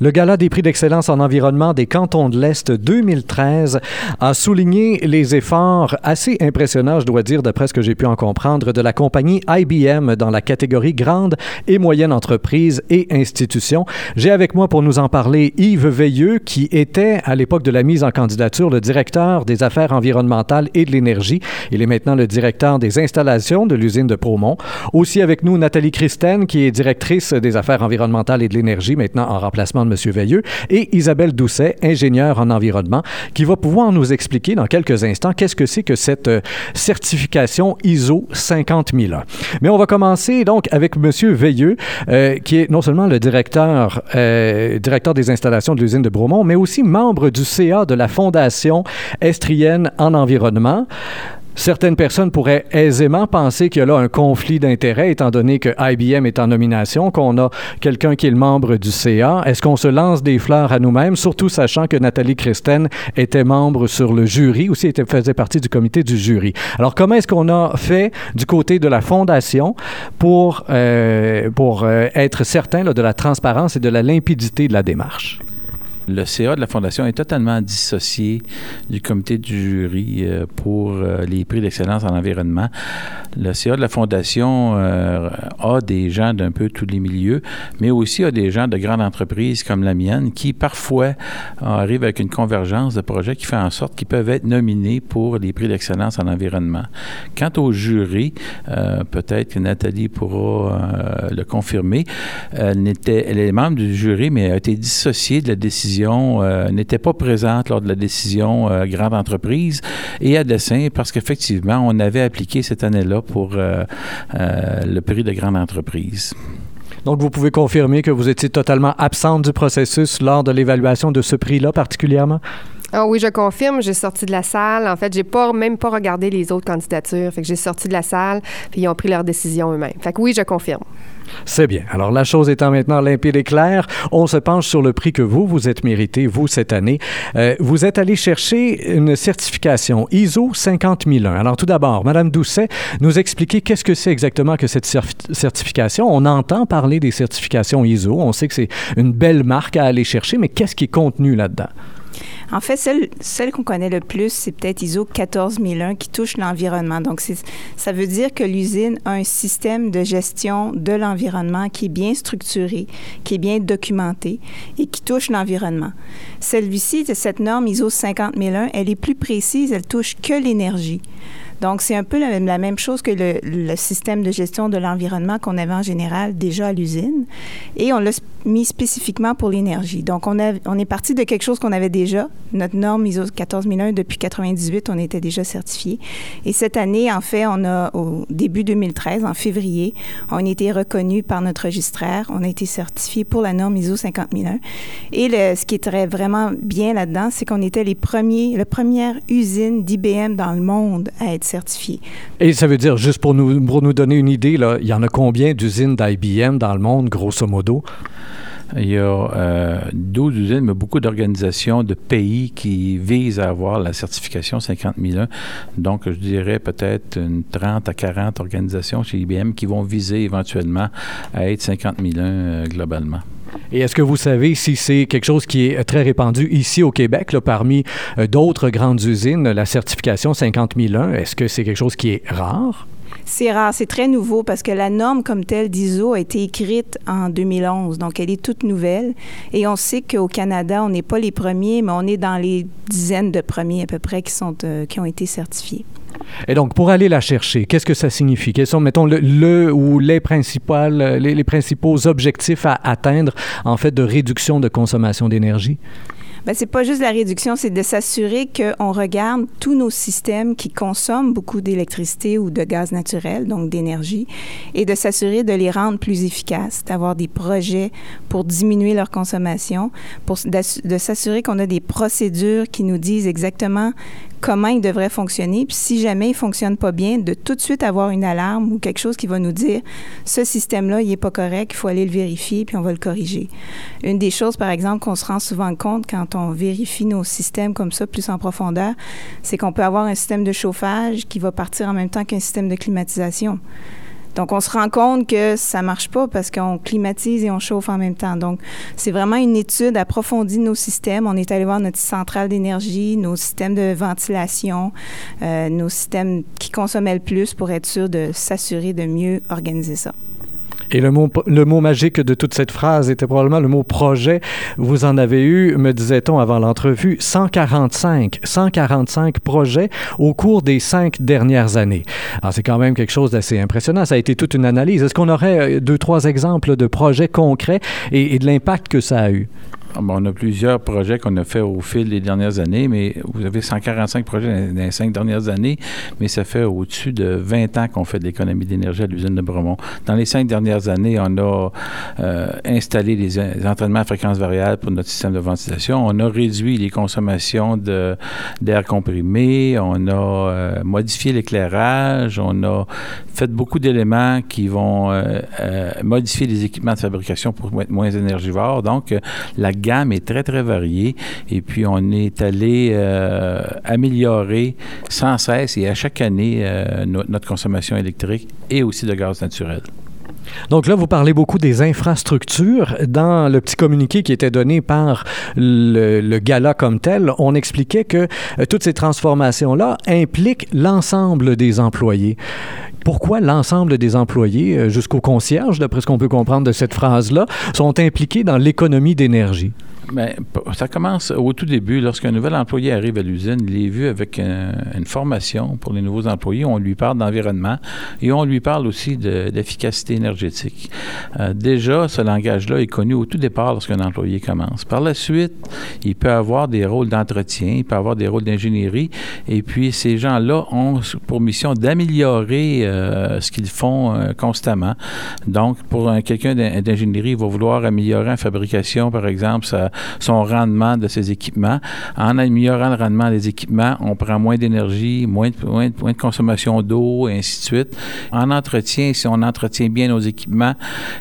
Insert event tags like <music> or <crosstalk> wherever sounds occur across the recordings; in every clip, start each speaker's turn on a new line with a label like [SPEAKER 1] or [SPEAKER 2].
[SPEAKER 1] Le Gala des prix d'excellence en environnement des cantons de l'Est 2013 a souligné les efforts assez impressionnants, je dois dire, d'après ce que j'ai pu en comprendre, de la compagnie IBM dans la catégorie grande et moyenne entreprise et institutions. J'ai avec moi pour nous en parler Yves Veilleux, qui était à l'époque de la mise en candidature le directeur des affaires environnementales et de l'énergie. Il est maintenant le directeur des installations de l'usine de Promont. Aussi avec nous Nathalie Christen, qui est directrice des affaires environnementales et de l'énergie, maintenant en remplacement de M. Veilleux, et Isabelle Doucet, ingénieure en environnement, qui va pouvoir nous expliquer dans quelques instants qu'est-ce que c'est que cette euh, certification ISO 50001. Mais on va commencer donc avec M. Veilleux, euh, qui est non seulement le directeur, euh, directeur des installations de l'usine de Bromont, mais aussi membre du CA de la Fondation estrienne en environnement. Certaines personnes pourraient aisément penser qu'il y a là un conflit d'intérêts, étant donné que IBM est en nomination, qu'on a quelqu'un qui est le membre du CA. Est-ce qu'on se lance des fleurs à nous-mêmes, surtout sachant que Nathalie Christen était membre sur le jury, aussi était, faisait partie du comité du jury? Alors, comment est-ce qu'on a fait du côté de la Fondation pour, euh, euh, être certain de la transparence et de la limpidité de la démarche?
[SPEAKER 2] Le CA de la Fondation est totalement dissocié du comité du jury euh, pour euh, les prix d'excellence en environnement. Le CA de la Fondation euh, a des gens d'un peu tous les milieux, mais aussi a des gens de grandes entreprises comme la mienne qui parfois arrivent avec une convergence de projets qui fait en sorte qu'ils peuvent être nominés pour les prix d'excellence en environnement. Quant au jury, peut-être que Nathalie pourra le confirmer, elle, était, elle est membre du jury, mais a été dissociée de la décision euh, n'était pas présente lors de la décision euh, grande entreprise et à dessein parce qu'effectivement, on avait appliqué cette année-là pour euh, le prix de grande entreprise.
[SPEAKER 1] Donc, vous pouvez confirmer que vous étiez totalement absente du processus lors de l'évaluation de ce prix-là particulièrement?
[SPEAKER 3] Ah oui, je confirme, j'ai sorti de la salle. En fait, j'ai pas même pas regardé les autres candidatures. Fait que j'ai sorti de la salle, puis ils ont pris leur décision eux-mêmes. Fait que oui, je confirme.
[SPEAKER 1] C'est bien. Alors, la chose étant maintenant limpide et claire, on se penche sur le prix que vous, vous êtes mérité, vous, cette année. Euh, vous êtes allé chercher une certification ISO 50001. Alors, tout d'abord, Madame Doucet, nous expliquer qu'est-ce que c'est exactement que cette certification. On entend parler des certifications ISO. On sait que c'est une belle marque à aller chercher, mais qu'est-ce qui est contenu là-dedans?
[SPEAKER 4] En fait, celle, celle qu'on connaît le plus, c'est peut-être ISO 14001 qui touche l'environnement. Donc, ça veut dire que l'usine a un système de gestion de l'environnement qui est bien structuré, qui est bien documenté et qui touche l'environnement. Celle-ci, cette norme ISO 50001, elle est plus précise, elle touche que l'énergie. Donc, c'est un peu la, même chose que le, système de gestion de l'environnement qu'on avait en général déjà à l'usine. Et on l'a mis spécifiquement pour l'énergie. Donc, on, a, on est parti de quelque chose qu'on avait déjà. Notre norme ISO 14001, depuis 98, on était déjà certifié. Et cette année, en fait, on a, au début 2013, en février, on a été reconnu par notre registraire. On a été certifié pour la norme ISO 50001. Et ce qui est vraiment bien là-dedans, c'est qu'on était les premiers, la première usine d'IBM dans le monde à être
[SPEAKER 1] Et ça veut dire, juste pour nous, pour nous donner une idée, là, il y en a combien d'usines d'IBM dans le monde, grosso modo?
[SPEAKER 2] Il y a euh, 12 usines, mais beaucoup d'organisations de pays qui visent à avoir la certification 50 Donc, je dirais peut-être une 30 à 40 organisations chez IBM qui vont viser éventuellement à être 50 euh, globalement.
[SPEAKER 1] Et est-ce que vous savez si c'est quelque chose qui est très répandu ici au Québec, parmi euh, d'autres grandes usines, la certification 50001, est-ce que c'est quelque chose qui est rare?
[SPEAKER 4] C'est rare, c'est très nouveau parce que la norme comme telle d'ISO a été écrite en 2011, donc elle est toute nouvelle. Et on sait qu'au Canada, on n'est pas les premiers, mais on est dans les dizaines de premiers à peu près qui, sont, euh, qui ont été certifiés.
[SPEAKER 1] Et donc, pour aller la chercher, qu'est-ce que ça signifie? Quels sont, mettons, le, ou les, les, les principaux objectifs à atteindre, en fait, de réduction de consommation d'énergie?
[SPEAKER 4] Bien, c'est pas juste la réduction, c'est de s'assurer qu'on regarde tous nos systèmes qui consomment beaucoup d'électricité ou de gaz naturel, donc d'énergie, et de s'assurer de les rendre plus efficaces, d'avoir des projets pour diminuer leur consommation, pour, de s'assurer qu'on a des procédures qui nous disent exactement comment il devrait fonctionner. Puis si jamais il fonctionne pas bien, de tout de suite avoir une alarme ou quelque chose qui va nous dire ce système-là, il est pas correct, il faut aller le vérifier puis on va le corriger. Une des choses, par exemple, qu'on se rend souvent compte quand on vérifie nos systèmes comme ça plus en profondeur, c'est qu'on peut avoir un système de chauffage qui va partir en même temps qu'un système de climatisation. Donc, on se rend compte que ça marche pas parce qu'on climatise et on chauffe en même temps. Donc, c'est vraiment une étude approfondie de nos systèmes. On est allé voir notre centrale d'énergie, nos systèmes de ventilation, euh, nos systèmes qui consommaient le plus pour être sûr de s'assurer de mieux organiser ça.
[SPEAKER 1] Et le mot, magique de toute cette phrase était probablement le mot projet. Vous en avez eu, me disait-on avant l'entrevue, 145, 145 projets au cours des cinq dernières années. Alors, c'est quand même quelque chose d'assez impressionnant. Ça a été toute une analyse. Est-ce qu'on aurait euh, deux, trois exemples de projets concrets et, et de l'impact que ça a eu?
[SPEAKER 2] Ah, on a plusieurs projets qu'on a fait au fil des dernières années, mais vous avez 145 projets dans les cinq dernières années, mais ça fait au-dessus de 20 ans qu'on fait de l'économie d'énergie à l'usine de Bromont. Dans les cinq dernières années, on a euh, installé des, entraînements à fréquence variable pour notre système de ventilation. On a réduit les consommations d'air comprimé. On a euh, modifié l'éclairage. On a fait beaucoup d'éléments qui vont euh, modifier les équipements de fabrication pour être moins énergivores. Donc, la est très, très variée. Et puis, on est allé euh, améliorer sans cesse et à chaque année euh, notre consommation électrique et aussi de gaz naturel.
[SPEAKER 1] Donc là, vous parlez beaucoup des infrastructures. Dans le petit communiqué qui était donné par le, gala comme tel, on expliquait que euh, toutes ces transformations-là impliquent l'ensemble des employés. Pourquoi l'ensemble des employés, euh, jusqu'au concierge, d'après ce qu'on peut comprendre de cette phrase-là, sont impliqués dans l'économie d'énergie?
[SPEAKER 2] Bien, ça commence au tout début. Lorsqu'un nouvel employé arrive à l'usine, il est vu avec un, une formation pour les nouveaux employés. On lui parle d'environnement et on lui parle aussi d'efficacité énergétique. Euh, déjà, ce langage-là est connu au tout départ lorsqu'un employé commence. Par la suite, il peut avoir des rôles d'entretien, il peut avoir des rôles d'ingénierie. Et puis, ces gens-là ont pour mission d'améliorer euh, ce qu'ils font euh, constamment. Donc, pour quelqu'un d'ingénierie, il va vouloir améliorer en fabrication, par exemple, sa, son rendement de ses équipements. En améliorant le rendement des équipements, on prend moins d'énergie, moins, de consommation d'eau, et ainsi de suite. En entretien, si on entretient bien nos équipements,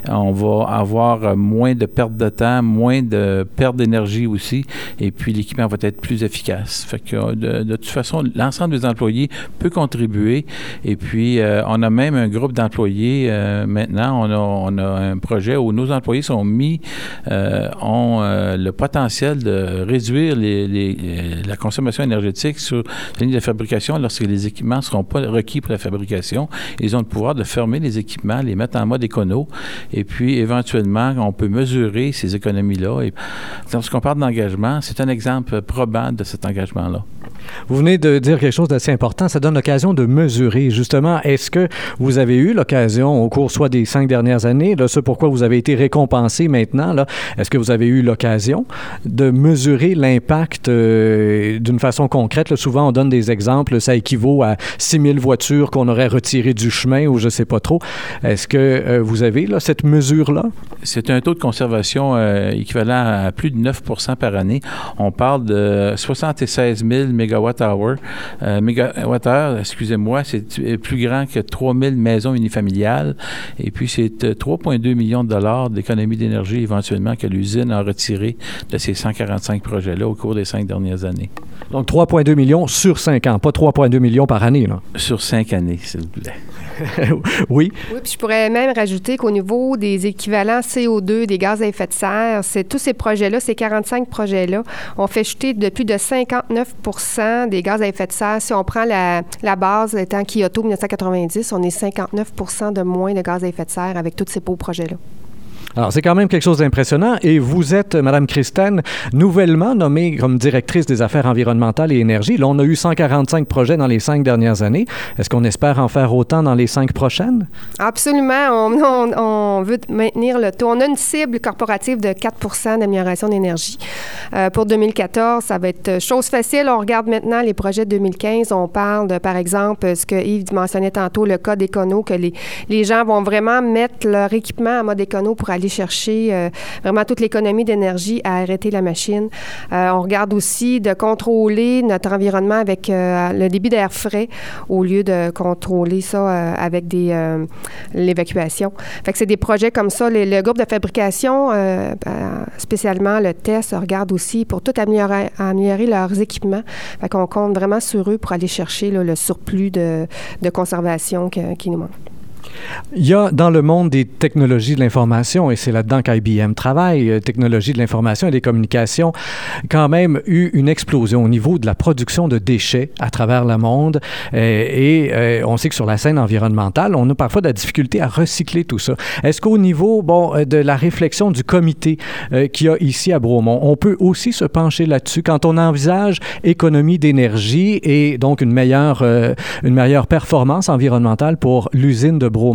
[SPEAKER 2] on va avoir moins de perte de temps, moins de perte d'énergie aussi, et puis l'équipement va être plus efficace. Fait que de, toute façon, l'ensemble des employés peut contribuer, et puis euh, on a même un groupe d'employés euh, maintenant, on a, on a, un projet où nos employés sont mis, euh, ont le potentiel de réduire les, la consommation énergétique sur la ligne de fabrication lorsque les équipements ne seront pas requis pour la fabrication. Ils ont le pouvoir de fermer les équipements, les mettre en mode écono, et puis éventuellement, on peut mesurer ces économies-là. Lorsqu'on parle d'engagement, c'est un exemple probant de cet engagement-là.
[SPEAKER 1] Vous venez de dire quelque chose d'assez important. Ça donne l'occasion de mesurer. Justement, est-ce que vous avez eu l'occasion au cours soit des cinq dernières années, là, ce pourquoi vous avez été récompensé maintenant, là, est-ce que vous avez eu l'occasion de mesurer l'impact euh, d'une façon concrète? Souvent, on donne des exemples. Ça équivaut à 6 000 voitures qu'on aurait retirées du chemin ou je ne sais pas trop. Est-ce que euh, vous avez là, cette mesure-là?
[SPEAKER 2] C'est un taux de conservation euh, équivalent à plus de 9% par année. On parle de 76 000 mégawatt-hour. Euh, mégawatt-heure, excusez-moi, c'est plus grand que 3000 maisons unifamiliales. Et puis, c'est 3,2 millions de dollars d'économie d'énergie éventuellement que l'usine a retiré de ces 145 projets-là au cours des cinq dernières années.
[SPEAKER 1] Donc, 3,2 millions sur cinq ans, pas 3,2 millions par année. Là.
[SPEAKER 2] Sur cinq années, s'il vous plaît. <laughs>
[SPEAKER 1] oui.
[SPEAKER 3] Oui, puis je pourrais même rajouter qu'au niveau des équivalents CO2, des gaz à effet de serre, c'est tous ces projets-là, ces 45 projets-là, ont fait chuter de plus de 59 des gaz à effet de serre. Si on prend la, la base étant Kyoto 1990, on est 59% de moins de gaz à effet de serre avec tous ces beaux projets-là.
[SPEAKER 1] Alors, c'est quand même quelque chose d'impressionnant. Et vous êtes, Madame Christine, nouvellement nommée comme directrice des affaires environnementales et énergie. Là, on a eu 145 projets dans les cinq dernières années. Est-ce qu'on espère en faire autant dans les cinq prochaines?
[SPEAKER 3] Absolument. On, veut maintenir le taux. On a une cible corporative de 4% d'amélioration d'énergie. Euh, pour 2014, ça va être chose facile. On regarde maintenant les projets de 2015. On parle de, par exemple, ce que Yves mentionnait tantôt, le code écono, que les, les gens vont vraiment mettre leur équipement en mode écono pour aller chercher euh, vraiment toute l'économie d'énergie à arrêter la machine. Euh, on regarde aussi de contrôler notre environnement avec euh, le débit d'air frais au lieu de contrôler ça avec des l'évacuation. Fait c'est des projets comme ça. Le, le groupe de fabrication, ben, spécialement le test, regarde aussi pour tout améliorer, leurs équipements. Fait qu'on compte vraiment sur eux pour aller chercher le surplus de, conservation qui nous manque.
[SPEAKER 1] Il y a dans le monde des technologies de l'information, et c'est là-dedans qu'IBM travaille, euh, technologies de l'information et des communications, quand même eu une explosion au niveau de la production de déchets à travers le monde. Euh, et, euh, on sait que sur la scène environnementale, on a parfois de la difficulté à recycler tout ça. Est-ce qu'au niveau bon, de la réflexion du comité qu'il y a ici à Bromont, on peut aussi se pencher là-dessus quand on envisage économie d'énergie et donc une meilleure, une meilleure performance environnementale pour l'usine de Bromont?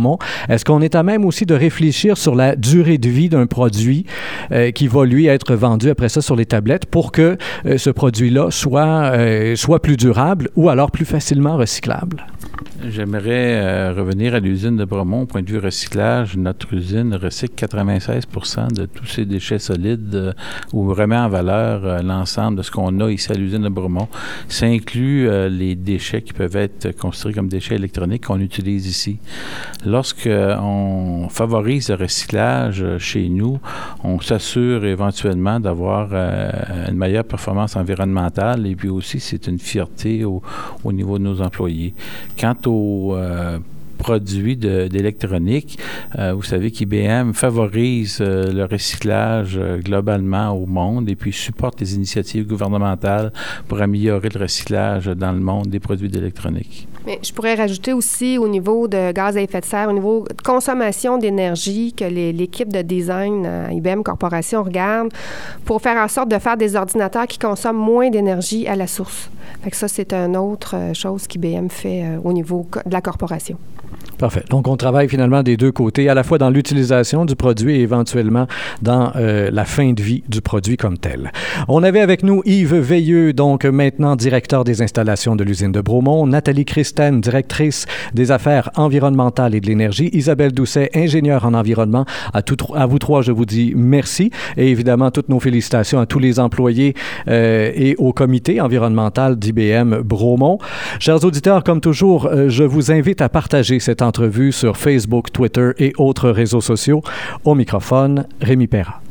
[SPEAKER 1] Est-ce qu'on est à même aussi de réfléchir sur la durée de vie d'un produit euh, qui va lui être vendu après ça sur les tablettes pour que euh, ce produit-là soit, euh, soit plus durable ou alors plus facilement recyclable?
[SPEAKER 2] J'aimerais euh, revenir à l'usine de Bromont. Point de vue recyclage, notre usine recycle 96% de tous ces déchets solides euh, ou remet en valeur euh, l'ensemble de ce qu'on a ici à l'usine de Bromont. Ça inclut les déchets qui peuvent être considérés comme déchets électroniques qu'on utilise ici. Lorsqu'on favorise le recyclage chez nous, on s'assure éventuellement d'avoir une meilleure performance environnementale et puis aussi c'est une fierté au, au niveau de nos employés. Quant au euh, produits d'électronique. Euh, vous savez qu'IBM favorise euh, le recyclage globalement au monde et puis supporte les initiatives gouvernementales pour améliorer le recyclage dans le monde des produits d'électronique.
[SPEAKER 3] Mais je pourrais rajouter aussi au niveau de gaz à effet de serre, au niveau de consommation d'énergie que l'équipe de design à IBM Corporation regarde pour faire en sorte de faire des ordinateurs qui consomment moins d'énergie à la source. Ça, c'est une autre chose qu'IBM fait au niveau de la corporation.
[SPEAKER 1] Donc, on travaille finalement des deux côtés, à la fois dans l'utilisation du produit et éventuellement dans euh, la fin de vie du produit comme tel. On avait avec nous Yves Veilleux, donc maintenant directeur des installations de l'usine de Bromont, Nathalie Christen, directrice des affaires environnementales et de l'énergie, Isabelle Doucet, ingénieure en environnement. À, tout, à vous trois, je vous dis merci et évidemment toutes nos félicitations à tous les employés euh, et au comité environnemental d'IBM Bromont. Chers auditeurs, comme toujours, euh, je vous invite à partager cette sur Facebook, Twitter et autres réseaux sociaux. Au microphone, Rémi Perra.